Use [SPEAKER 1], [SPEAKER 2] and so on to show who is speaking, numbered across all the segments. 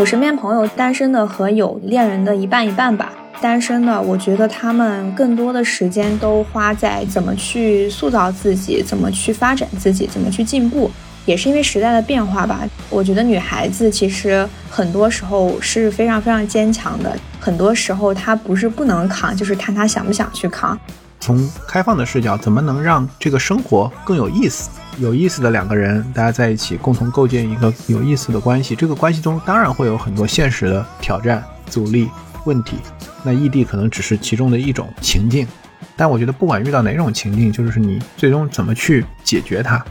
[SPEAKER 1] 我身边朋友单身的和有恋人的一半一半吧。单身的，我觉得他们更多的时间都花在怎么去塑造自己，怎么去发展自己，怎么去进步。也是因为时代的变化吧。我觉得女孩子其实很多时候是非常非常坚强的，很多时候她不是不能扛，就是看她想不想去扛。
[SPEAKER 2] 从开放的视角，怎么能让这个生活更有意思？有意思的两个人，大家在一起共同构建一个有意思的关系。这个关系中当然会有很多现实的挑战、阻力、问题。那异地可能只是其中的一种情境，但我觉得不管遇到哪种情境，就是你最终怎么去解决它。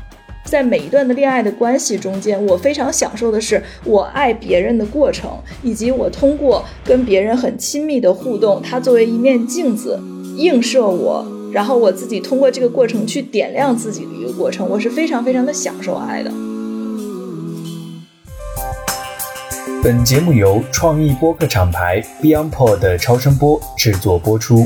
[SPEAKER 3] 在每一段的恋爱的关系中间，我非常享受的是我爱别人的过程，以及我通过跟别人很亲密的互动，它作为一面镜子映射我，然后我自己通过这个过程去点亮自己的一个过程，我是非常非常的享受爱的。
[SPEAKER 4] 本节目由创意播客厂牌 BeyondPod 的超声波制作播出。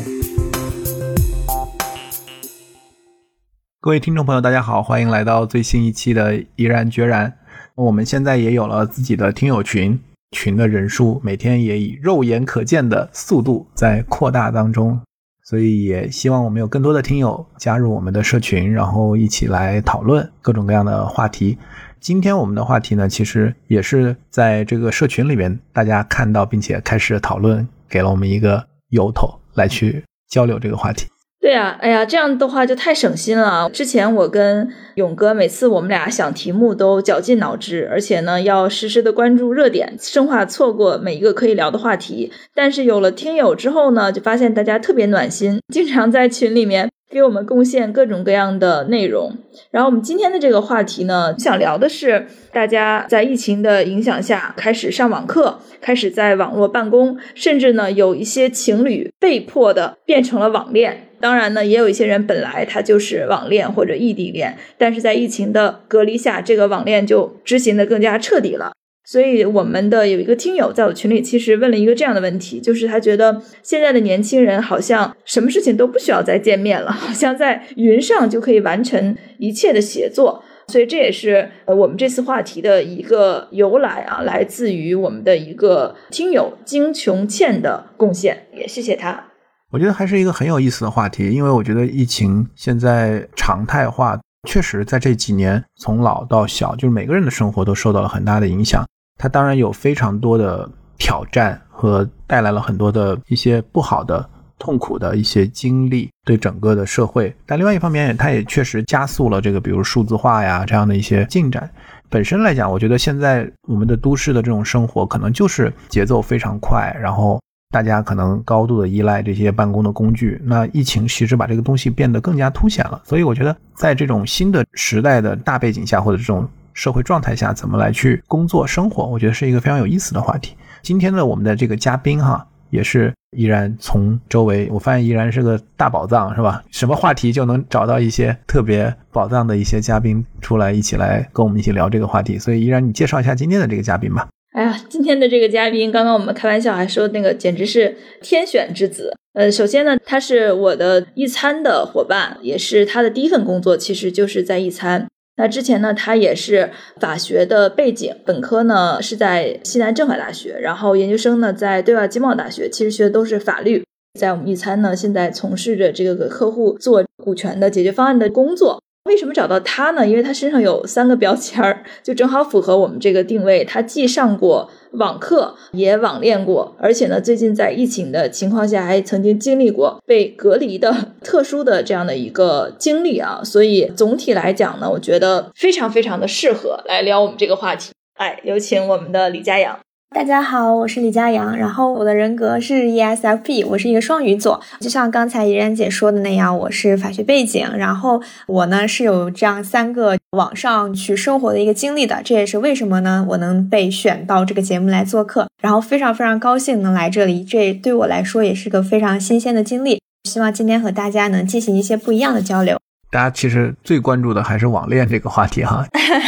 [SPEAKER 2] 各位听众朋友，大家好，欢迎来到最新一期的《毅然决然》。我们现在也有了自己的听友群，群的人数每天也以肉眼可见的速度在扩大当中，所以也希望我们有更多的听友加入我们的社群，然后一起来讨论各种各样的话题。今天我们的话题呢，其实也是在这个社群里面大家看到并且开始讨论，给了我们一个由头来去交流这个话题。
[SPEAKER 3] 对呀，哎呀，这样的话就太省心了。之前我跟勇哥每次我们俩想题目都绞尽脑汁，而且呢要实时的关注热点，生怕错过每一个可以聊的话题。但是有了听友之后呢，就发现大家特别暖心，经常在群里面。给我们贡献各种各样的内容。然后我们今天的这个话题呢，想聊的是大家在疫情的影响下开始上网课，开始在网络办公，甚至呢有一些情侣被迫的变成了网恋。当然呢，也有一些人本来他就是网恋或者异地恋，但是在疫情的隔离下，这个网恋就执行的更加彻底了。所以，我们的有一个听友在我群里，其实问了一个这样的问题，就是他觉得现在的年轻人好像什么事情都不需要再见面了，好像在云上就可以完成一切的协作。所以，这也是呃我们这次话题的一个由来啊，来自于我们的一个听友金琼倩的贡献，也谢谢他。
[SPEAKER 2] 我觉得还是一个很有意思的话题，因为我觉得疫情现在常态化，确实在这几年从老到小，就是每个人的生活都受到了很大的影响。它当然有非常多的挑战和带来了很多的一些不好的、痛苦的一些经历，对整个的社会。但另外一方面，它也确实加速了这个，比如数字化呀这样的一些进展。本身来讲，我觉得现在我们的都市的这种生活，可能就是节奏非常快，然后大家可能高度的依赖这些办公的工具。那疫情其实把这个东西变得更加凸显了。所以我觉得，在这种新的时代的大背景下，或者这种。社会状态下怎么来去工作生活？我觉得是一个非常有意思的话题。今天的我们的这个嘉宾哈，也是依然从周围，我发现依然是个大宝藏，是吧？什么话题就能找到一些特别宝藏的一些嘉宾出来，一起来跟我们一起聊这个话题。所以依然，你介绍一下今天的这个嘉宾吧。
[SPEAKER 3] 哎呀，今天的这个嘉宾，刚刚我们开玩笑还说那个简直是天选之子。呃，首先呢，他是我的一餐的伙伴，也是他的第一份工作，其实就是在一餐。那之前呢，他也是法学的背景，本科呢是在西南政法大学，然后研究生呢在对外经贸大学，其实学的都是法律。在我们一餐呢，现在从事着这个给客户做股权的解决方案的工作。为什么找到他呢？因为他身上有三个标签儿，就正好符合我们这个定位。他既上过网课，也网恋过，而且呢，最近在疫情的情况下，还曾经经历过被隔离的 特殊的这样的一个经历啊。所以总体来讲呢，我觉得非常非常的适合来聊我们这个话题。哎，有请我们的李佳阳。
[SPEAKER 1] 大家好，我是李佳阳，然后我的人格是 ESFP，我是一个双鱼座，就像刚才怡然姐说的那样，我是法学背景，然后我呢是有这样三个网上去生活的一个经历的，这也是为什么呢？我能被选到这个节目来做客，然后非常非常高兴能来这里，这对我来说也是个非常新鲜的经历，希望今天和大家能进行一些不一样的交流。
[SPEAKER 2] 大家其实最关注的还是网恋这个话题哈，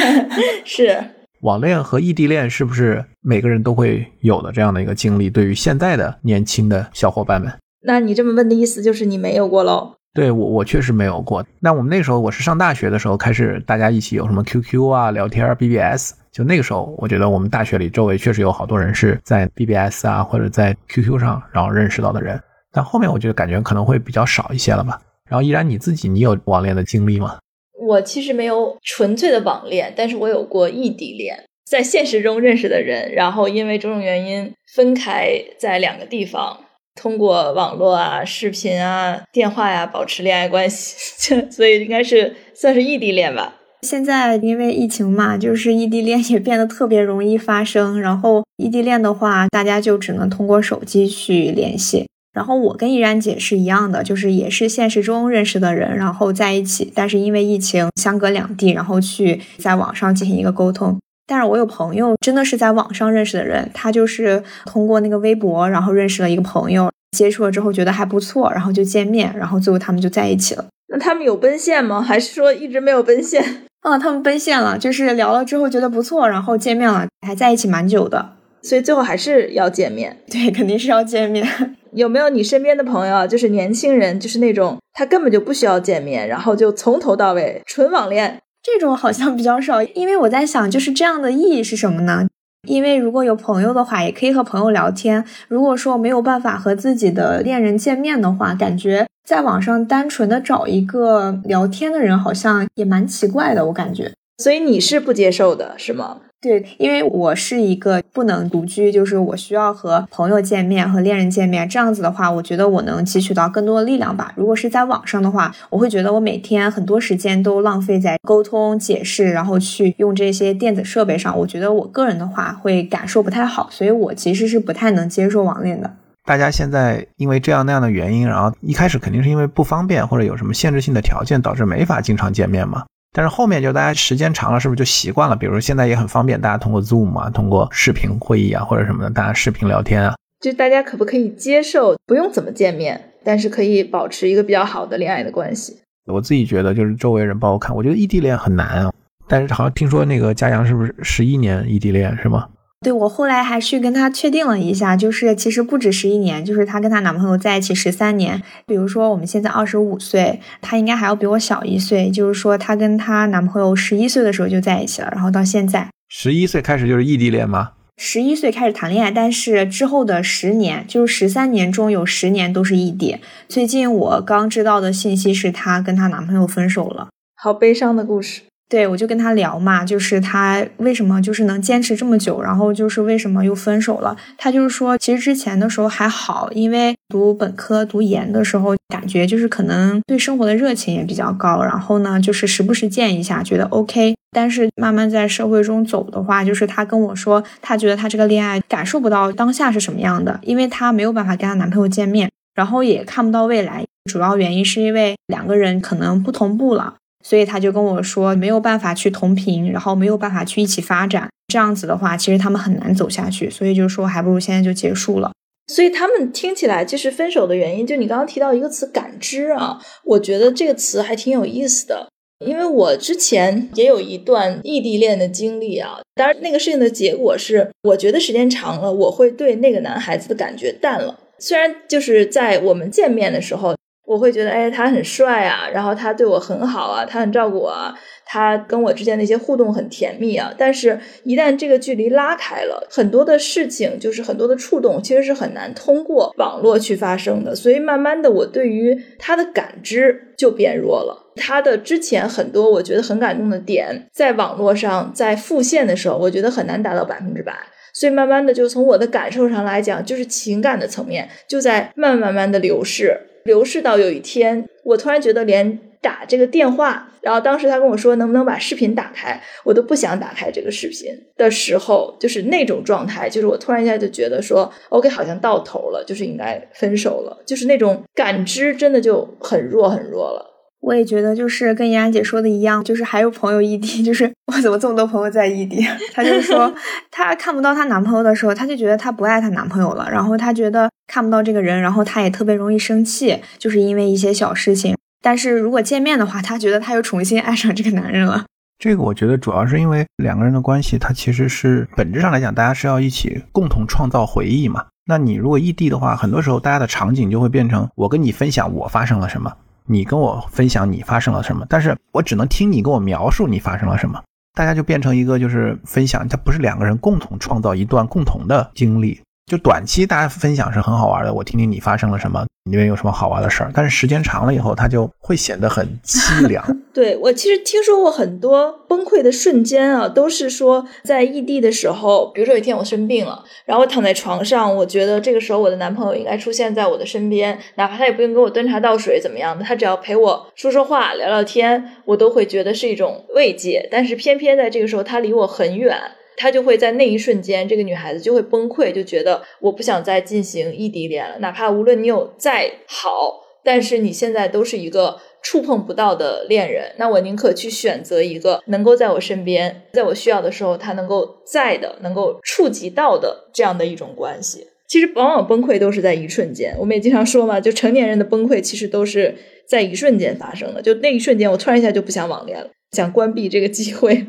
[SPEAKER 3] 是。
[SPEAKER 2] 网恋和异地恋是不是每个人都会有的这样的一个经历？对于现在的年轻的小伙伴们，
[SPEAKER 3] 那你这么问的意思就是你没有过喽？
[SPEAKER 2] 对我，我确实没有过。那我们那时候我是上大学的时候开始，大家一起有什么 QQ 啊、聊天、BBS，就那个时候，我觉得我们大学里周围确实有好多人是在 BBS 啊或者在 QQ 上然后认识到的人，但后面我觉得感觉可能会比较少一些了吧。然后依然你自己，你有网恋的经历吗？
[SPEAKER 3] 我其实没有纯粹的网恋，但是我有过异地恋，在现实中认识的人，然后因为种种原因分开在两个地方，通过网络啊、视频啊、电话呀保持恋爱关系，所以应该是算是异地恋吧。
[SPEAKER 1] 现在因为疫情嘛，就是异地恋也变得特别容易发生。然后异地恋的话，大家就只能通过手机去联系。然后我跟依然姐是一样的，就是也是现实中认识的人，然后在一起，但是因为疫情相隔两地，然后去在网上进行一个沟通。但是我有朋友真的是在网上认识的人，他就是通过那个微博，然后认识了一个朋友，接触了之后觉得还不错，然后就见面，然后最后他们就在一起了。
[SPEAKER 3] 那他们有奔现吗？还是说一直没有奔现？
[SPEAKER 1] 啊，他们奔现了，就是聊了之后觉得不错，然后见面了，还在一起蛮久的，
[SPEAKER 3] 所以最后还是要见面。
[SPEAKER 1] 对，肯定是要见面。
[SPEAKER 3] 有没有你身边的朋友，就是年轻人，就是那种他根本就不需要见面，然后就从头到尾纯网恋？
[SPEAKER 1] 这种好像比较少，因为我在想，就是这样的意义是什么呢？因为如果有朋友的话，也可以和朋友聊天。如果说没有办法和自己的恋人见面的话，感觉。在网上单纯的找一个聊天的人，好像也蛮奇怪的，我感觉。
[SPEAKER 3] 所以你是不接受的，是吗？
[SPEAKER 1] 对，因为我是一个不能独居，就是我需要和朋友见面，和恋人见面。这样子的话，我觉得我能汲取到更多的力量吧。如果是在网上的话，我会觉得我每天很多时间都浪费在沟通、解释，然后去用这些电子设备上。我觉得我个人的话会感受不太好，所以我其实是不太能接受网恋的。
[SPEAKER 2] 大家现在因为这样那样的原因，然后一开始肯定是因为不方便或者有什么限制性的条件导致没法经常见面嘛。但是后面就大家时间长了，是不是就习惯了？比如说现在也很方便，大家通过 Zoom 啊，通过视频会议啊或者什么的，大家视频聊天啊。
[SPEAKER 3] 就大家可不可以接受不用怎么见面，但是可以保持一个比较好的恋爱的关系？
[SPEAKER 2] 我自己觉得就是周围人包括看，我觉得异地恋很难啊。但是好像听说那个嘉阳是不是十一年异地恋是吗？
[SPEAKER 1] 对我后来还去跟她确定了一下，就是其实不止十一年，就是她跟她男朋友在一起十三年。比如说我们现在二十五岁，她应该还要比我小一岁，就是说她跟她男朋友十一岁的时候就在一起了，然后到现在
[SPEAKER 2] 十一岁开始就是异地恋吗？
[SPEAKER 1] 十一岁开始谈恋爱，但是之后的十年，就是十三年中有十年都是异地。最近我刚知道的信息是她跟她男朋友分手了，
[SPEAKER 3] 好悲伤的故事。
[SPEAKER 1] 对，我就跟他聊嘛，就是他为什么就是能坚持这么久，然后就是为什么又分手了。他就是说，其实之前的时候还好，因为读本科读研的时候，感觉就是可能对生活的热情也比较高，然后呢，就是时不时见一下，觉得 OK。但是慢慢在社会中走的话，就是他跟我说，他觉得他这个恋爱感受不到当下是什么样的，因为他没有办法跟他男朋友见面，然后也看不到未来。主要原因是因为两个人可能不同步了。所以他就跟我说，没有办法去同频，然后没有办法去一起发展，这样子的话，其实他们很难走下去。所以就说，还不如现在就结束了。
[SPEAKER 3] 所以他们听起来，就是分手的原因，就你刚刚提到一个词“感知”啊，我觉得这个词还挺有意思的，因为我之前也有一段异地恋的经历啊。当然，那个事情的结果是，我觉得时间长了，我会对那个男孩子的感觉淡了。虽然就是在我们见面的时候。我会觉得，哎，他很帅啊，然后他对我很好啊，他很照顾我，啊，他跟我之间的一些互动很甜蜜啊。但是，一旦这个距离拉开了，很多的事情，就是很多的触动，其实是很难通过网络去发生的。所以，慢慢的，我对于他的感知就变弱了。他的之前很多我觉得很感动的点，在网络上在复现的时候，我觉得很难达到百分之百。所以，慢慢的，就从我的感受上来讲，就是情感的层面就在慢慢慢的流逝。流逝到有一天，我突然觉得连打这个电话，然后当时他跟我说能不能把视频打开，我都不想打开这个视频的时候，就是那种状态，就是我突然一下就觉得说，OK，好像到头了，就是应该分手了，就是那种感知真的就很弱很弱了。
[SPEAKER 1] 我也觉得，就是跟妍安姐说的一样，就是还有朋友异地，就是我怎么这么多朋友在异地？她就说，她看不到她男朋友的时候，她就觉得她不爱她男朋友了，然后她觉得看不到这个人，然后她也特别容易生气，就是因为一些小事情。但是如果见面的话，她觉得她又重新爱上这个男人了。
[SPEAKER 2] 这个我觉得主要是因为两个人的关系，它其实是本质上来讲，大家是要一起共同创造回忆嘛。那你如果异地的话，很多时候大家的场景就会变成我跟你分享我发生了什么。你跟我分享你发生了什么，但是我只能听你跟我描述你发生了什么。大家就变成一个就是分享，它不是两个人共同创造一段共同的经历。就短期大家分享是很好玩的，我听听你发生了什么，你那边有什么好玩的事儿。但是时间长了以后，它就会显得很凄凉。
[SPEAKER 3] 对我其实听说过很多崩溃的瞬间啊，都是说在异地的时候，比如说有一天我生病了，然后我躺在床上，我觉得这个时候我的男朋友应该出现在我的身边，哪怕他也不用给我端茶倒水怎么样的，他只要陪我说说话、聊聊天，我都会觉得是一种慰藉。但是偏偏在这个时候，他离我很远。她就会在那一瞬间，这个女孩子就会崩溃，就觉得我不想再进行异地恋了。哪怕无论你有再好，但是你现在都是一个触碰不到的恋人，那我宁可去选择一个能够在我身边，在我需要的时候他能够在的、能够触及到的这样的一种关系。其实往往崩溃都是在一瞬间，我们也经常说嘛，就成年人的崩溃其实都是在一瞬间发生的。就那一瞬间，我突然一下就不想网恋了，想关闭这个机会。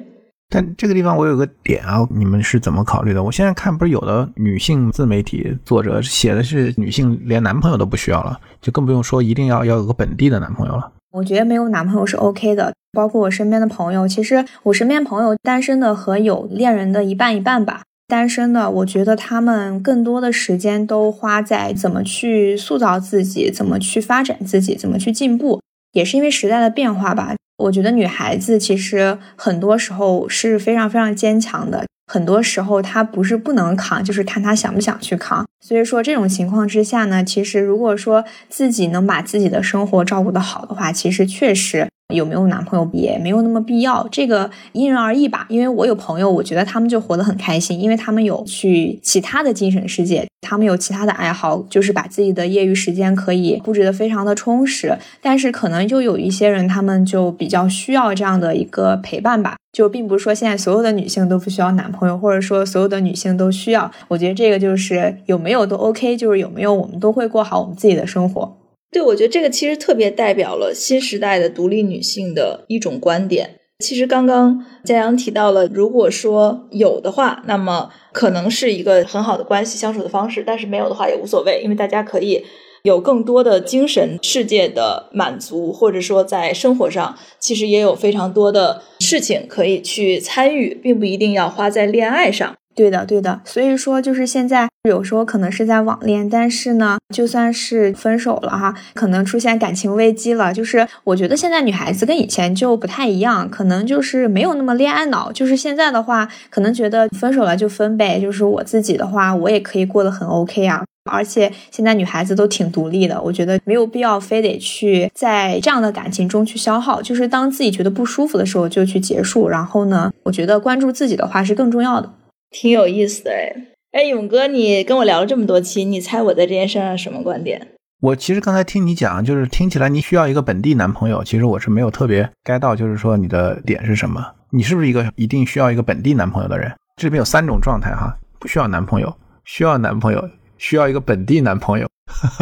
[SPEAKER 2] 但这个地方我有个点啊，你们是怎么考虑的？我现在看不是有的女性自媒体作者写的是女性连男朋友都不需要了，就更不用说一定要要有个本地的男朋友了。
[SPEAKER 1] 我觉得没有男朋友是 OK 的，包括我身边的朋友，其实我身边朋友单身的和有恋人的一半一半吧。单身的，我觉得他们更多的时间都花在怎么去塑造自己，怎么去发展自己，怎么去进步，也是因为时代的变化吧。我觉得女孩子其实很多时候是非常非常坚强的，很多时候她不是不能扛，就是看她想不想去扛。所以说这种情况之下呢，其实如果说自己能把自己的生活照顾得好的话，其实确实。有没有男朋友也没有那么必要，这个因人而异吧。因为我有朋友，我觉得他们就活得很开心，因为他们有去其他的精神世界，他们有其他的爱好，就是把自己的业余时间可以布置得非常的充实。但是可能又有一些人，他们就比较需要这样的一个陪伴吧。就并不是说现在所有的女性都不需要男朋友，或者说所有的女性都需要。我觉得这个就是有没有都 OK，就是有没有我们都会过好我们自己的生活。
[SPEAKER 3] 对，我觉得这个其实特别代表了新时代的独立女性的一种观点。其实刚刚嘉阳提到了，如果说有的话，那么可能是一个很好的关系相处的方式；但是没有的话也无所谓，因为大家可以有更多的精神世界的满足，或者说在生活上其实也有非常多的事情可以去参与，并不一定要花在恋爱上。
[SPEAKER 1] 对的，对的，所以说就是现在有时候可能是在网恋，但是呢，就算是分手了哈，可能出现感情危机了，就是我觉得现在女孩子跟以前就不太一样，可能就是没有那么恋爱脑，就是现在的话，可能觉得分手了就分呗，就是我自己的话，我也可以过得很 OK 啊，而且现在女孩子都挺独立的，我觉得没有必要非得去在这样的感情中去消耗，就是当自己觉得不舒服的时候就去结束，然后呢，我觉得关注自己的话是更重要的。
[SPEAKER 3] 挺有意思的哎，哎，勇哥，你跟我聊了这么多期，你猜我在这件事上什么观点？
[SPEAKER 2] 我其实刚才听你讲，就是听起来你需要一个本地男朋友，其实我是没有特别 get 到，就是说你的点是什么？你是不是一个一定需要一个本地男朋友的人？这里面有三种状态哈，不需要男朋友，需要男朋友，需要一个本地男朋友。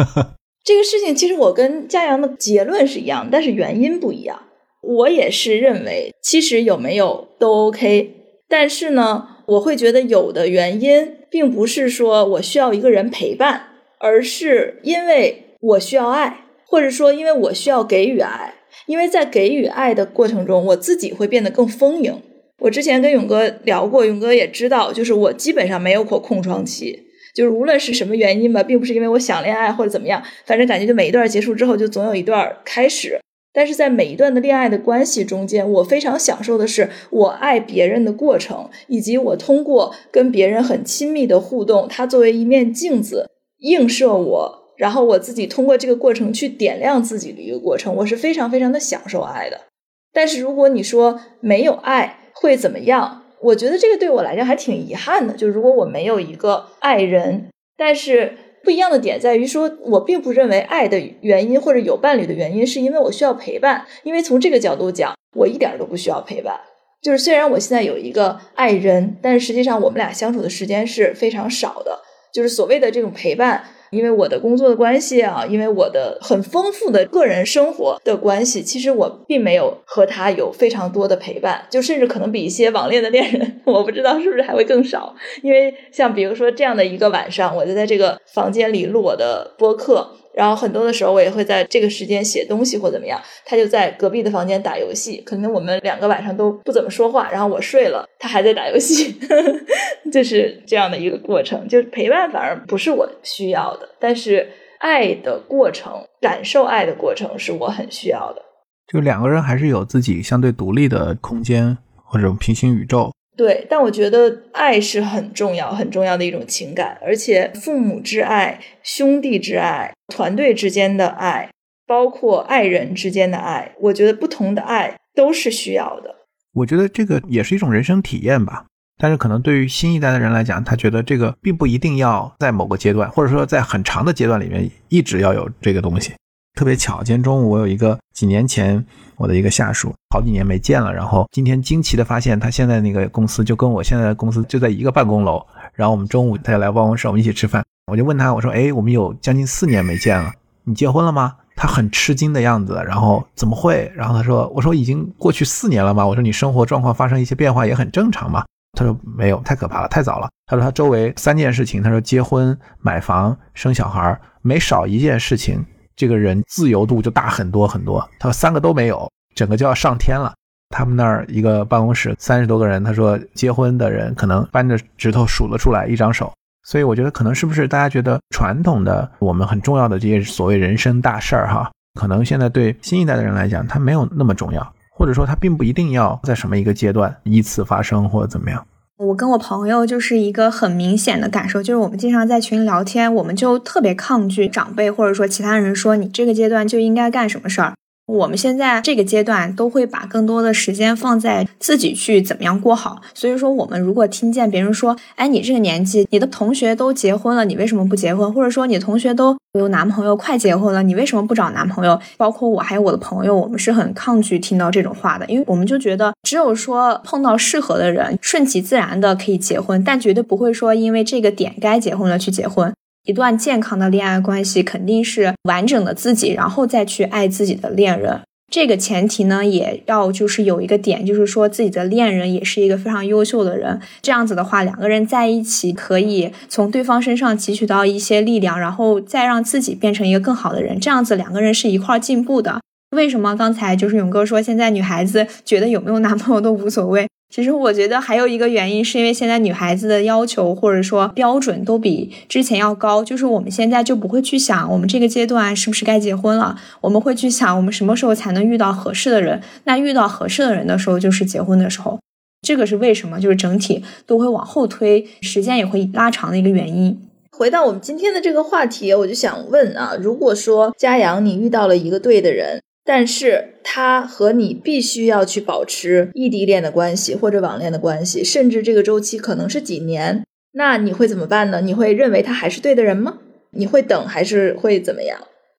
[SPEAKER 3] 这个事情其实我跟嘉阳的结论是一样，但是原因不一样。我也是认为，其实有没有都 OK。但是呢，我会觉得有的原因并不是说我需要一个人陪伴，而是因为我需要爱，或者说因为我需要给予爱。因为在给予爱的过程中，我自己会变得更丰盈。我之前跟勇哥聊过，勇哥也知道，就是我基本上没有过空窗期，就是无论是什么原因吧，并不是因为我想恋爱或者怎么样，反正感觉就每一段结束之后，就总有一段开始。但是在每一段的恋爱的关系中间，我非常享受的是我爱别人的过程，以及我通过跟别人很亲密的互动，它作为一面镜子映射我，然后我自己通过这个过程去点亮自己的一个过程，我是非常非常的享受爱的。但是如果你说没有爱会怎么样？我觉得这个对我来讲还挺遗憾的。就如果我没有一个爱人，但是。不一样的点在于，说我并不认为爱的原因或者有伴侣的原因是因为我需要陪伴，因为从这个角度讲，我一点都不需要陪伴。就是虽然我现在有一个爱人，但是实际上我们俩相处的时间是非常少的。就是所谓的这种陪伴。因为我的工作的关系啊，因为我的很丰富的个人生活的关系，其实我并没有和他有非常多的陪伴，就甚至可能比一些网恋的恋人，我不知道是不是还会更少。因为像比如说这样的一个晚上，我就在这个房间里录我的播客，然后很多的时候，我也会在这个时间写东西或怎么样。他就在隔壁的房间打游戏，可能我们两个晚上都不怎么说话。然后我睡了，他还在打游戏，就是这样的一个过程。就是陪伴反而不是我需要的，但是爱的过程、感受爱的过程是我很需要的。
[SPEAKER 2] 就两个人还是有自己相对独立的空间或者平行宇宙。
[SPEAKER 3] 对，但我觉得爱是很重要、很重要的一种情感，而且父母之爱、兄弟之爱、团队之间的爱，包括爱人之间的爱，我觉得不同的爱都是需要的。
[SPEAKER 2] 我觉得这个也是一种人生体验吧。但是可能对于新一代的人来讲，他觉得这个并不一定要在某个阶段，或者说在很长的阶段里面一直要有这个东西。特别巧，今天中午我有一个几年前我的一个下属，好几年没见了，然后今天惊奇的发现，他现在那个公司就跟我现在的公司就在一个办公楼，然后我们中午他就来办公室，我们一起吃饭，我就问他，我说，哎，我们有将近四年没见了，你结婚了吗？他很吃惊的样子，然后怎么会？然后他说，我说已经过去四年了吗？我说你生活状况发生一些变化也很正常嘛。他说没有，太可怕了，太早了。他说他周围三件事情，他说结婚、买房、生小孩，没少一件事情。这个人自由度就大很多很多。他说三个都没有，整个就要上天了。他们那儿一个办公室三十多个人，他说结婚的人可能扳着指头数了出来一张手。所以我觉得可能是不是大家觉得传统的我们很重要的这些所谓人生大事儿哈，可能现在对新一代的人来讲，它没有那么重要，或者说它并不一定要在什么一个阶段依次发生或者怎么样。
[SPEAKER 1] 我跟我朋友就是一个很明显的感受，就是我们经常在群里聊天，我们就特别抗拒长辈或者说其他人说你这个阶段就应该干什么事儿。我们现在这个阶段都会把更多的时间放在自己去怎么样过好。所以说，我们如果听见别人说，哎，你这个年纪，你的同学都结婚了，你为什么不结婚？或者说，你同学都有男朋友，快结婚了，你为什么不找男朋友？包括我还有我的朋友，我们是很抗拒听到这种话的，因为我们就觉得，只有说碰到适合的人，顺其自然的可以结婚，但绝对不会说因为这个点该结婚了去结婚。一段健康的恋爱关系肯定是完整的自己，然后再去爱自己的恋人。这个前提呢，也要就是有一个点，就是说自己的恋人也是一个非常优秀的人。这样子的话，两个人在一起可以从对方身上汲取到一些力量，然后再让自己变成一个更好的人。这样子两个人是一块进步的。为什么刚才就是勇哥说，现在女孩子觉得有没有男朋友都无所谓？其实我觉得还有一个原因，是因为现在女孩子的要求或者说标准都比之前要高。就是我们现在就不会去想我们这个阶段是不是该结婚了，我们会去想我们什么时候才能遇到合适的人。那遇到合适的人的时候，就是结婚的时候。这个是为什么？就是整体都会往后推，时间也会拉长的一个原因。
[SPEAKER 3] 回到我们今天的这个话题，我就想问啊，如果说嘉阳你遇到了一个对的人。但是他和你必须要去保持异地恋的关系或者网恋的关系，甚至这个周期可能是几年，那你会怎么办呢？你会认为他还是对的人吗？你会等还是会怎么样？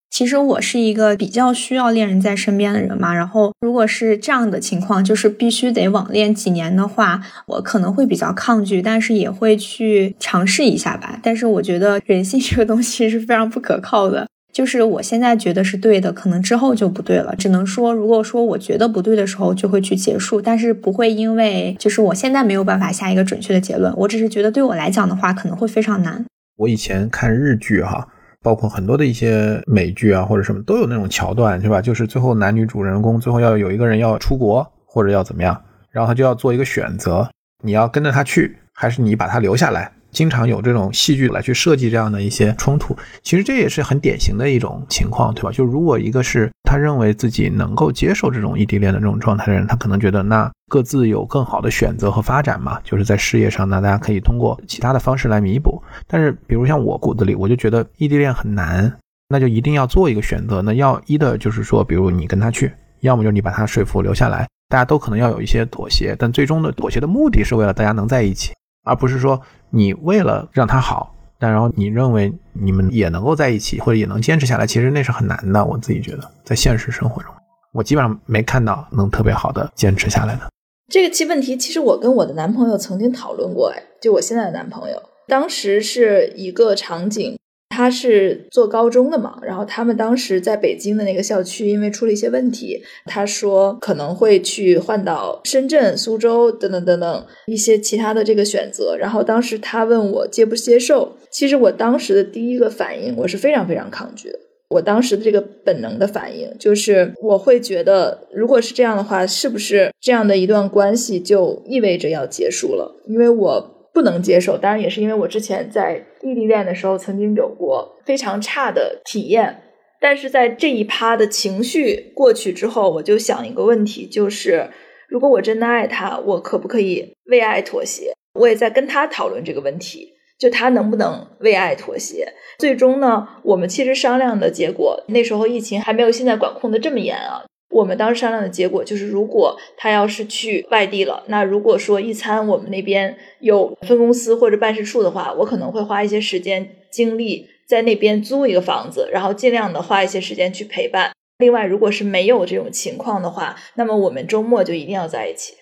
[SPEAKER 1] 其实我是一个比较需要恋人在身边的人嘛。然后如果是这样的情况，就是必须得网恋几年的话，我可能会比较抗拒，但是也会去尝试一下吧。但是我觉得人性这个东西是非常不可靠的。就是我现在觉得是对的，可能之后就不对了。只能说，如果说我觉得不对的时候，就会去结束，但是不会因为就是我现在没有办法下一个准确的结论。我只是觉得对我来讲的话，可能会非常难。
[SPEAKER 2] 我以前看日剧哈，包括很多的一些美剧啊或者什么，都有那种桥段，是吧？就是最后男女主人公最后要有一个人要出国或者要怎么样，然后他就要做一个选择：你要跟着他去，还是你把他留下来？经常有这种戏剧来去设计这样的一些冲突，其实这也是很典型的一种情况，对吧？就如果一个是他认为自己能够接受这种异地恋的这种状态的人，他可能觉得那各自有更好的选择和发展嘛，就是在事业上，那大家可以通过其他的方式来弥补。但是，比如像我骨子里，我就觉得异地恋很难，那就一定要做一个选择。那要一的就是说，比如你跟他去，要么就是你把他说服留下来，大家都可能要有一些妥协，但最终的妥协的目的是为了大家能在一起。而不是说你为了让他好，但然后你认为你们也能够在一起或者也能坚持下来，其实那是很难的。我自己觉得，在现实生活中，我基本上没看到能特别好的坚持下来的。
[SPEAKER 3] 这个其问题，其实我跟我的男朋友曾经讨论过，哎，就我现在的男朋友，当时是一个场景。他是做高中的嘛，然后他们当时在北京的那个校区，因为出了一些问题，他说可能会去换到深圳、苏州等等等等一些其他的这个选择。然后当时他问我接不接受，其实我当时的第一个反应我是非常非常抗拒的，我当时的这个本能的反应，就是我会觉得，如果是这样的话，是不是这样的一段关系就意味着要结束了？因为我不能接受，当然也是因为我之前在异地恋的时候曾经有过非常差的体验。但是在这一趴的情绪过去之后，我就想一个问题，就是如果我真的爱他，我可不可以为爱妥协？我也在跟他讨论这个问题，就他能不能为爱妥协？最终呢，我们其实商量的结果，那时候疫情还没有现在管控的这么严啊。我们当时商量的结果就是，如果他要是去外地了，那如果说一餐我们那边有分公司或者办事处的话，我可能会花一些时间精力在那边租一个房子，然后尽量的花一些时间去陪伴。另外，如果是没有这种情况的话，那么我们周末就一定要在一起。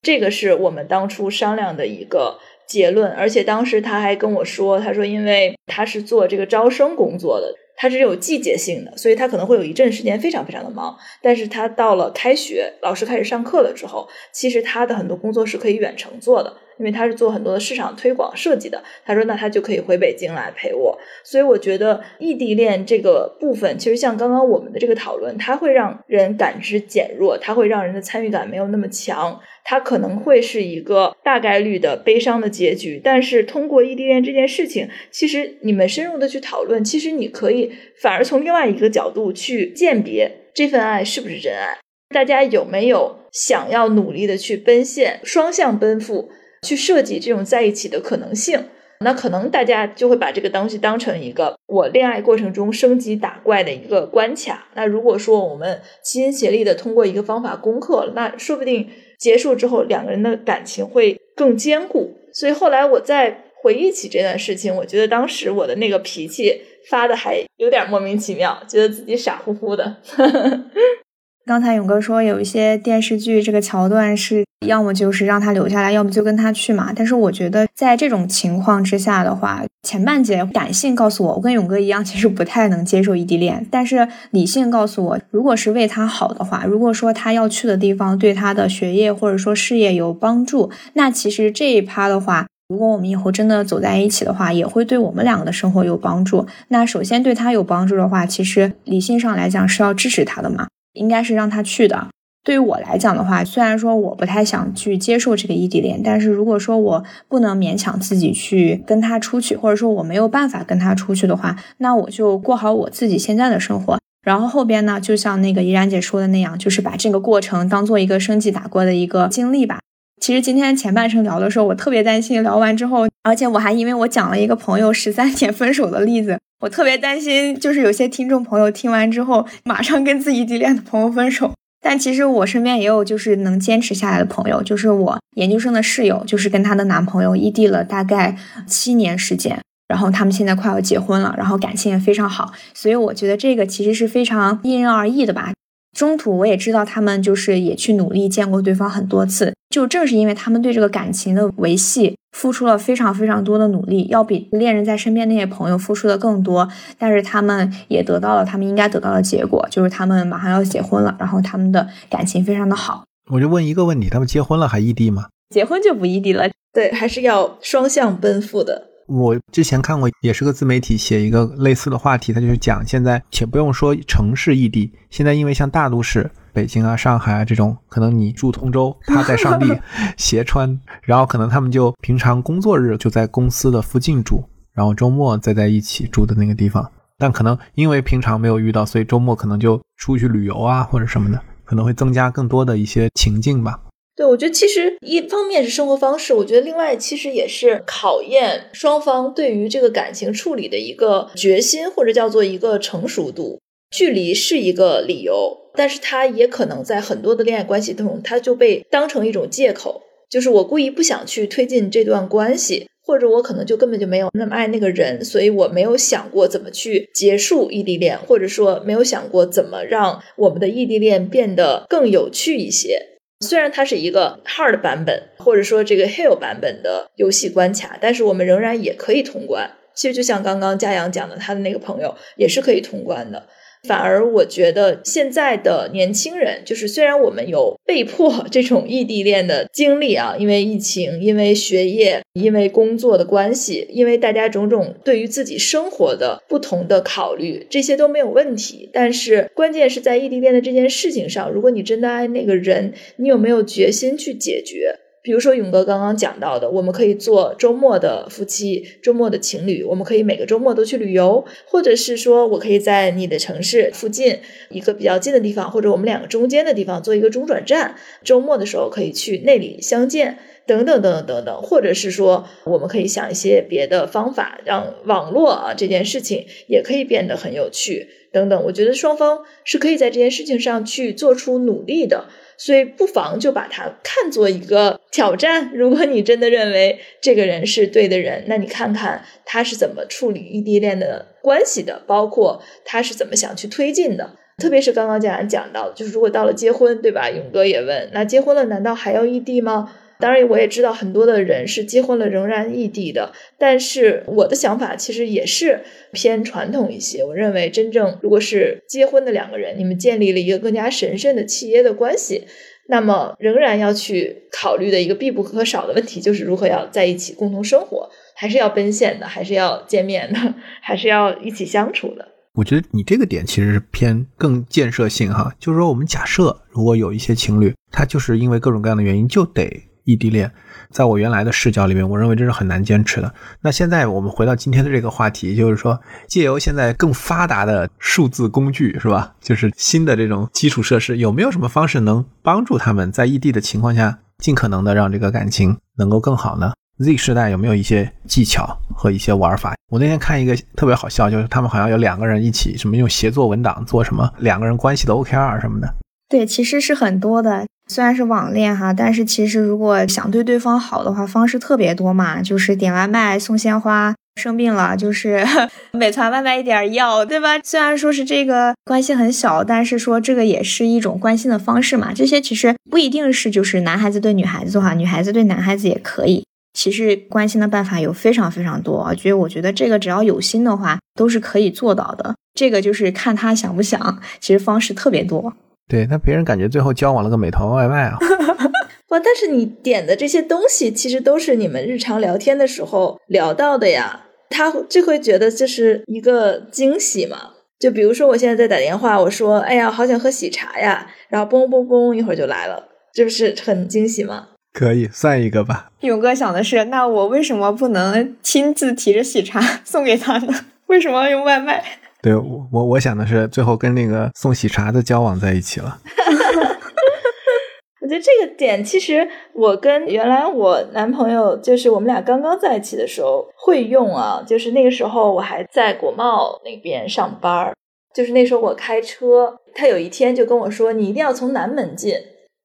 [SPEAKER 3] 这个是我们当初商量的一个结论，而且当时他还跟我说，他说因为他是做这个招生工作的。它是有季节性的，所以它可能会有一阵时间非常非常的忙。但是它到了开学，老师开始上课了之后，其实他的很多工作是可以远程做的，因为他是做很多的市场推广设计的。他说，那他就可以回北京来陪我。所以我觉得异地恋这个部分，其实像刚刚我们的这个讨论，它会让人感知减弱，它会让人的参与感没有那么强。它可能会是一个大概率的悲伤的结局，但是通过异地恋这件事情，其实你们深入的去讨论，其实你可以反而从另外一个角度去鉴别这份爱是不是真爱，大家有没有想要努力的去奔现，双向奔赴，去设计这种在一起的可能性。那可能大家就会把这个东西当成一个我恋爱过程中升级打怪的一个关卡。那如果说我们齐心协力的通过一个方法攻克了，那说不定结束之后两个人的感情会更坚固。所以后来我再回忆起这段事情，我觉得当时我的那个脾气发的还有点莫名其妙，觉得自己傻乎乎的。
[SPEAKER 1] 刚才勇哥说有一些电视剧这个桥段是要么就是让他留下来，要么就跟他去嘛。但是我觉得在这种情况之下的话，前半节感性告诉我，我跟勇哥一样，其实不太能接受异地恋。但是理性告诉我，如果是为他好的话，如果说他要去的地方对他的学业或者说事业有帮助，那其实这一趴的话，如果我们以后真的走在一起的话，也会对我们两个的生活有帮助。那首先对他有帮助的话，其实理性上来讲是要支持他的嘛。应该是让他去的。对于我来讲的话，虽然说我不太想去接受这个异地恋，但是如果说我不能勉强自己去跟他出去，或者说我没有办法跟他出去的话，那我就过好我自己现在的生活。然后后边呢，就像那个怡然姐说的那样，就是把这个过程当做一个升级打怪的一个经历吧。其实今天前半程聊的时候，我特别担心聊完之后，而且我还因为我讲了一个朋友十三年分手的例子。我特别担心，就是有些听众朋友听完之后，马上跟自己异地恋的朋友分手。但其实我身边也有就是能坚持下来的朋友，就是我研究生的室友，就是跟她的男朋友异地了大概七年时间，然后他们现在快要结婚了，然后感情也非常好。所以我觉得这个其实是非常因人而异的吧。中途我也知道他们就是也去努力见过对方很多次，就正是因为他们对这个感情的维系付出了非常非常多的努力，要比恋人在身边那些朋友付出的更多，但是他们也得到了他们应该得到的结果，就是他们马上要结婚了，然后他们的感情非常的好。
[SPEAKER 2] 我就问一个问题，他们结婚了还异地吗？
[SPEAKER 1] 结婚就不异地了，
[SPEAKER 3] 对，还是要双向奔赴的。
[SPEAKER 2] 我之前看过，也是个自媒体写一个类似的话题，他就是讲现在，且不用说城市异地，现在因为像大都市，北京啊、上海啊这种，可能你住通州，他在上地 斜穿，然后可能他们就平常工作日就在公司的附近住，然后周末再在一起住的那个地方，但可能因为平常没有遇到，所以周末可能就出去旅游啊或者什么的，可能会增加更多的一些情境吧。
[SPEAKER 3] 对，我觉得其实一方面是生活方式，我觉得另外其实也是考验双方对于这个感情处理的一个决心，或者叫做一个成熟度。距离是一个理由，但是它也可能在很多的恋爱关系中，它就被当成一种借口，就是我故意不想去推进这段关系，或者我可能就根本就没有那么爱那个人，所以我没有想过怎么去结束异地恋，或者说没有想过怎么让我们的异地恋变得更有趣一些。虽然它是一个 hard 版本，或者说这个 hill 版本的游戏关卡，但是我们仍然也可以通关。其实就像刚刚嘉阳讲的，他的那个朋友也是可以通关的。反而我觉得现在的年轻人，就是虽然我们有被迫 这种异地恋的经历啊，因为疫情，因为学业，因为工作的关系，因为大家种种对于自己生活的不同的考虑，这些都没有问题。但是关键是在异地恋的这件事情上，如果你真的爱那个人，你有没有决心去解决？比如说勇哥刚刚讲到的，我们可以做周末的夫妻，周末的情侣，我们可以每个周末都去旅游，或者是说我可以在你的城市附近一个比较近的地方，或者我们两个中间的地方做一个中转站，周末的时候可以去那里相见，等等等等等等，或者是说我们可以想一些别的方法，让网络啊这件事情也可以变得很有趣，等等。我觉得双方是可以在这件事情上去做出努力的。所以不妨就把它看作一个挑战。如果你真的认为这个人是对的人，那你看看他是怎么处理异地恋的关系的，包括他是怎么想去推进的。特别是刚刚讲讲到，就是如果到了结婚，对吧？勇哥也问，那结婚了难道还要异地吗？当然，我也知道很多的人是结婚了仍然异地的，但是我的想法其实也是偏传统一些。我认为，真正如果是结婚的两个人，你们建立了一个更加神圣的契约的关系，那么仍然要去考虑的一个必不可少的问题，就是如何要在一起共同生活，还是要奔现的，还是要见面的，还是要一起相处的。
[SPEAKER 2] 我觉得你这个点其实是偏更建设性哈，就是说我们假设如果有一些情侣，他就是因为各种各样的原因就得。异地恋，在我原来的视角里面，我认为这是很难坚持的。那现在我们回到今天的这个话题，就是说，借由现在更发达的数字工具，是吧？就是新的这种基础设施，有没有什么方式能帮助他们在异地的情况下，尽可能的让这个感情能够更好呢？Z 时代有没有一些技巧和一些玩法？我那天看一个特别好笑，就是他们好像有两个人一起什么用协作文档做什么两个人关系的 OKR 什么的。
[SPEAKER 1] 对，其实是很多的。虽然是网恋哈，但是其实如果想对对方好的话，方式特别多嘛。就是点外卖、送鲜花，生病了就是 美团外卖一点药，对吧？虽然说是这个关系很小，但是说这个也是一种关心的方式嘛。这些其实不一定是就是男孩子对女孩子的话，女孩子对男孩子也可以。其实关心的办法有非常非常多，所以我觉得这个只要有心的话，都是可以做到的。这个就是看他想不想，其实方式特别多。
[SPEAKER 2] 对，那别人感觉最后交往了个美团外卖啊！
[SPEAKER 3] 不，但是你点的这些东西，其实都是你们日常聊天的时候聊到的呀。他就会觉得这是一个惊喜嘛？就比如说我现在在打电话，我说：“哎呀，好想喝喜茶呀！”然后嘣嘣嘣，一会儿就来了，这不是很惊喜吗？
[SPEAKER 2] 可以算一个吧。
[SPEAKER 1] 勇哥想的是，那我为什么不能亲自提着喜茶送给他呢？为什么要用外卖？
[SPEAKER 2] 对我我我想的是，最后跟那个送喜茶的交往在一起了。
[SPEAKER 3] 我觉得这个点，其实我跟原来我男朋友，就是我们俩刚刚在一起的时候会用啊，就是那个时候我还在国贸那边上班就是那时候我开车，他有一天就跟我说：“你一定要从南门进。”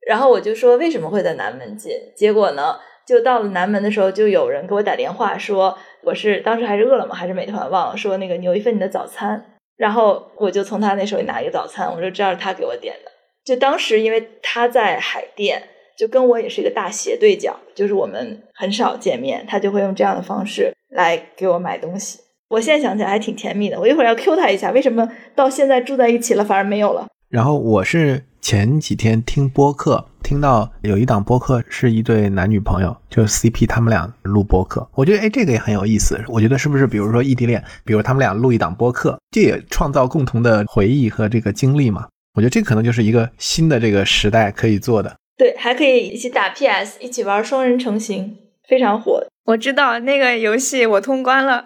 [SPEAKER 3] 然后我就说：“为什么会在南门进？”结果呢，就到了南门的时候，就有人给我打电话说。我是当时还是饿了么还是美团忘了说那个有一份你的早餐，然后我就从他那手里拿一个早餐，我就知道是他给我点的。就当时因为他在海淀，就跟我也是一个大斜对角，就是我们很少见面，他就会用这样的方式来给我买东西。我现在想起来还挺甜蜜的。我一会儿要 Q 他一下，为什么到现在住在一起了反而没有了？
[SPEAKER 2] 然后我是前几天听播客。听到有一档播客是一对男女朋友，就是 CP，他们俩录播客，我觉得哎，这个也很有意思。我觉得是不是，比如说异地恋，比如他们俩录一档播客，这也创造共同的回忆和这个经历嘛？我觉得这可能就是一个新的这个时代可以做的。
[SPEAKER 3] 对，还可以一起打 PS，一起玩双人成行，非常火。
[SPEAKER 1] 我知道那个游戏我通关了，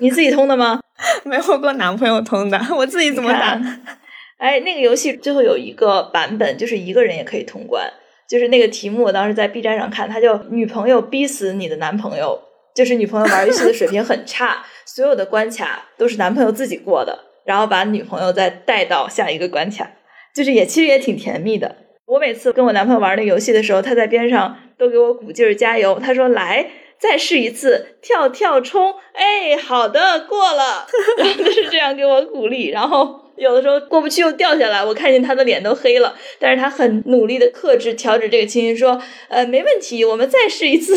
[SPEAKER 3] 你自己通的吗？
[SPEAKER 1] 没有过男朋友通的，我自己怎么打？
[SPEAKER 3] 哎，那个游戏最后有一个版本，就是一个人也可以通关。就是那个题目，我当时在 B 站上看，他就女朋友逼死你的男朋友，就是女朋友玩游戏的水平很差，所有的关卡都是男朋友自己过的，然后把女朋友再带到下一个关卡，就是也其实也挺甜蜜的。我每次跟我男朋友玩那个游戏的时候，他在边上都给我鼓劲儿加油，他说来。再试一次，跳跳冲！哎，好的，过了。然后是这样给我鼓励，然后有的时候过不去又掉下来，我看见他的脸都黑了，但是他很努力的克制、调整这个情绪，说：“呃，没问题，我们再试一次。”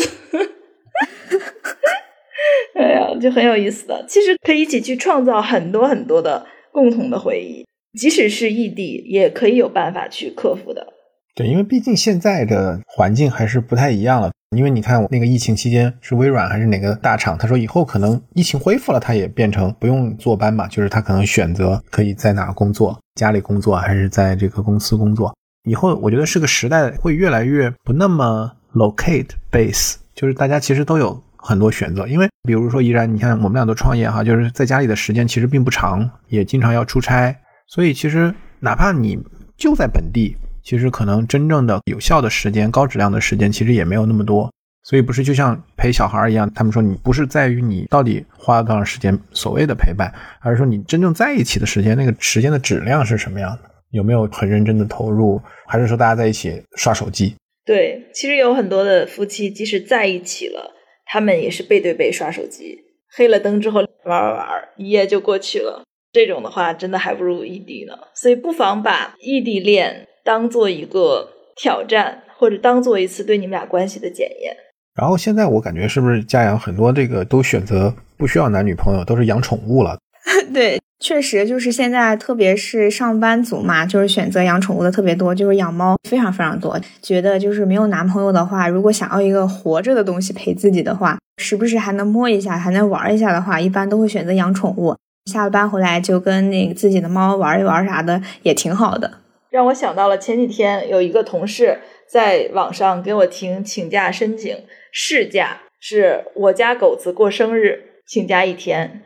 [SPEAKER 3] 哎呀，就很有意思的。其实可以一起去创造很多很多的共同的回忆。即使是异地，也可以有办法去克服的。
[SPEAKER 2] 对，因为毕竟现在的环境还是不太一样了。因为你看，我那个疫情期间是微软还是哪个大厂？他说以后可能疫情恢复了，他也变成不用坐班嘛，就是他可能选择可以在哪工作，家里工作还是在这个公司工作。以后我觉得是个时代会越来越不那么 locate base，就是大家其实都有很多选择。因为比如说依然，你看我们俩都创业哈，就是在家里的时间其实并不长，也经常要出差，所以其实哪怕你就在本地。其实可能真正的有效的时间、高质量的时间，其实也没有那么多。所以不是就像陪小孩一样，他们说你不是在于你到底花了多长时间所谓的陪伴，而是说你真正在一起的时间，那个时间的质量是什么样的？有没有很认真的投入？还是说大家在一起刷手机？
[SPEAKER 3] 对，其实有很多的夫妻，即使在一起了，他们也是背对背刷手机，黑了灯之后玩玩玩，一夜就过去了。这种的话，真的还不如异地呢。所以不妨把异地恋。当做一个挑战，或者当做一次对你们俩关系的检验。
[SPEAKER 2] 然后现在我感觉是不是家养很多这个都选择不需要男女朋友，都是养宠物了？
[SPEAKER 1] 对，确实就是现在，特别是上班族嘛，就是选择养宠物的特别多，就是养猫非常非常多。觉得就是没有男朋友的话，如果想要一个活着的东西陪自己的话，时不时还能摸一下，还能玩一下的话，一般都会选择养宠物。下了班回来就跟那个自己的猫玩一玩啥的，也挺好的。
[SPEAKER 3] 让我想到了前几天有一个同事在网上给我提请假申请事假，是我家狗子过生日，请假一天，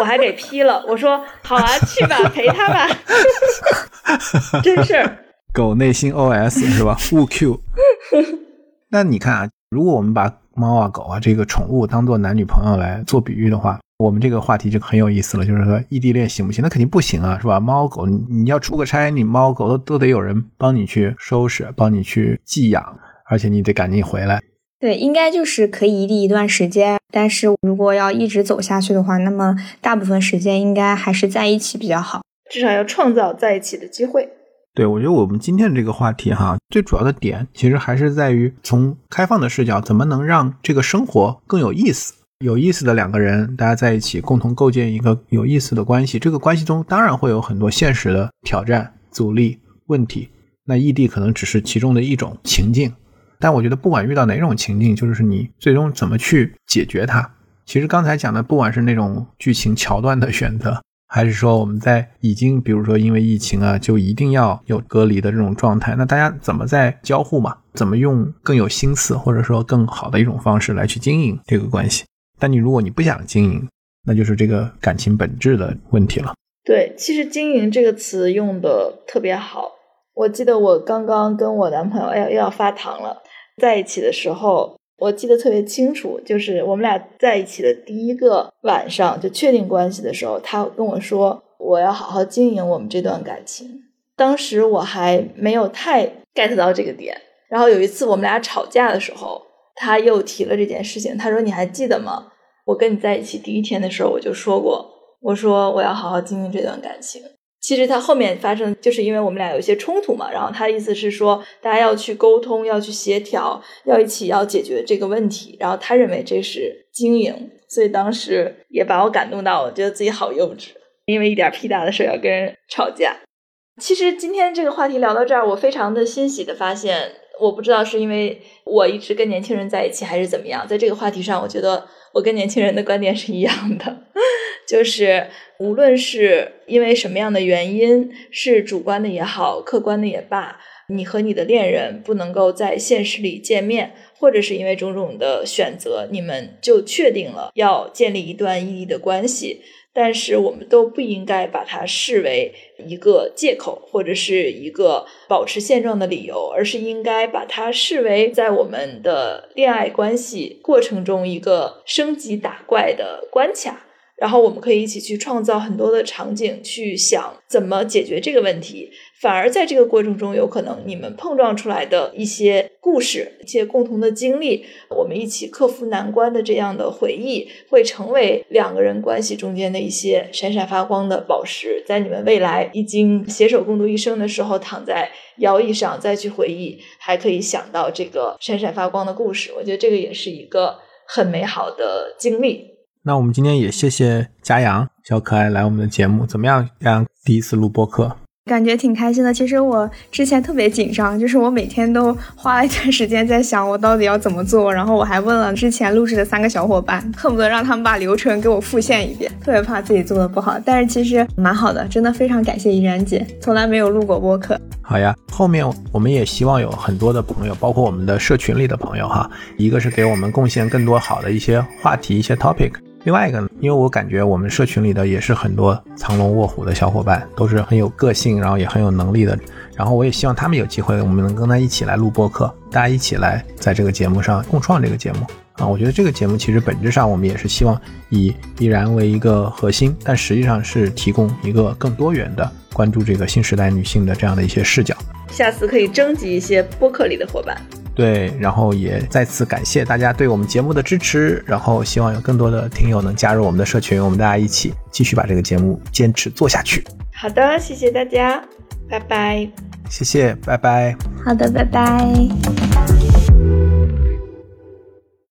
[SPEAKER 3] 我还给批了。我说好啊，去吧，陪他吧，真事。
[SPEAKER 2] 狗内心 OS 是吧？误 Q。那你看啊，如果我们把猫啊、狗啊这个宠物当做男女朋友来做比喻的话。我们这个话题就很有意思了，就是说异地恋行不行？那肯定不行啊，是吧？猫狗，你要出个差，你猫狗都都得有人帮你去收拾，帮你去寄养，而且你得赶紧回来。
[SPEAKER 1] 对，应该就是可以异地一段时间，但是如果要一直走下去的话，那么大部分时间应该还是在一起比较好，
[SPEAKER 3] 至少要创造在一起的机会。
[SPEAKER 2] 对，我觉得我们今天的这个话题哈，最主要的点其实还是在于从开放的视角，怎么能让这个生活更有意思。有意思的两个人，大家在一起共同构建一个有意思的关系。这个关系中当然会有很多现实的挑战、阻力、问题。那异地可能只是其中的一种情境，但我觉得不管遇到哪种情境，就是你最终怎么去解决它。其实刚才讲的，不管是那种剧情桥段的选择，还是说我们在已经比如说因为疫情啊，就一定要有隔离的这种状态，那大家怎么在交互嘛？怎么用更有心思或者说更好的一种方式来去经营这个关系？但你如果你不想经营，那就是这个感情本质的问题了。
[SPEAKER 3] 对，其实“经营”这个词用的特别好。我记得我刚刚跟我男朋友要要发糖了，在一起的时候，我记得特别清楚，就是我们俩在一起的第一个晚上就确定关系的时候，他跟我说我要好好经营我们这段感情。当时我还没有太 get 到这个点。然后有一次我们俩吵架的时候。他又提了这件事情，他说：“你还记得吗？我跟你在一起第一天的时候，我就说过，我说我要好好经营这段感情。其实他后面发生，就是因为我们俩有一些冲突嘛。然后他的意思是说，大家要去沟通，要去协调，要一起要解决这个问题。然后他认为这是经营，所以当时也把我感动到，我觉得自己好幼稚，因为一点屁大的事要跟人吵架。其实今天这个话题聊到这儿，我非常的欣喜的发现。”我不知道是因为我一直跟年轻人在一起，还是怎么样，在这个话题上，我觉得我跟年轻人的观点是一样的，就是无论是因为什么样的原因，是主观的也好，客观的也罢，你和你的恋人不能够在现实里见面，或者是因为种种的选择，你们就确定了要建立一段异地的关系。但是我们都不应该把它视为一个借口或者是一个保持现状的理由，而是应该把它视为在我们的恋爱关系过程中一个升级打怪的关卡。然后我们可以一起去创造很多的场景，去想怎么解决这个问题。反而在这个过程中，有可能你们碰撞出来的一些故事、一些共同的经历，我们一起克服难关的这样的回忆，会成为两个人关系中间的一些闪闪发光的宝石。在你们未来已经携手共度一生的时候，躺在摇椅上再去回忆，还可以想到这个闪闪发光的故事。我觉得这个也是一个很美好的经历。
[SPEAKER 2] 那我们今天也谢谢佳阳小可爱来我们的节目，怎么样？佳阳第一次录播客。
[SPEAKER 1] 感觉挺开心的。其实我之前特别紧张，就是我每天都花了一段时间在想我到底要怎么做，然后我还问了之前录制的三个小伙伴，恨不得让他们把流程给我复现一遍，特别怕自己做的不好。但是其实蛮好的，真的非常感谢怡然姐，从来没有录过播客。
[SPEAKER 2] 好呀，后面我们也希望有很多的朋友，包括我们的社群里的朋友哈，一个是给我们贡献更多好的一些话题、一些 topic。另外一个，因为我感觉我们社群里的也是很多藏龙卧虎的小伙伴，都是很有个性，然后也很有能力的。然后我也希望他们有机会，我们能跟他一起来录播客，大家一起来在这个节目上共创这个节目啊。我觉得这个节目其实本质上我们也是希望以依然为一个核心，但实际上是提供一个更多元的关注这个新时代女性的这样的一些视角。
[SPEAKER 3] 下次可以征集一些播客里的伙伴。
[SPEAKER 2] 对，然后也再次感谢大家对我们节目的支持，然后希望有更多的听友能加入我们的社群，我们大家一起继续把这个节目坚持做下去。
[SPEAKER 3] 好的，谢谢大家，拜拜。
[SPEAKER 2] 谢谢，拜拜。
[SPEAKER 1] 好的，拜拜。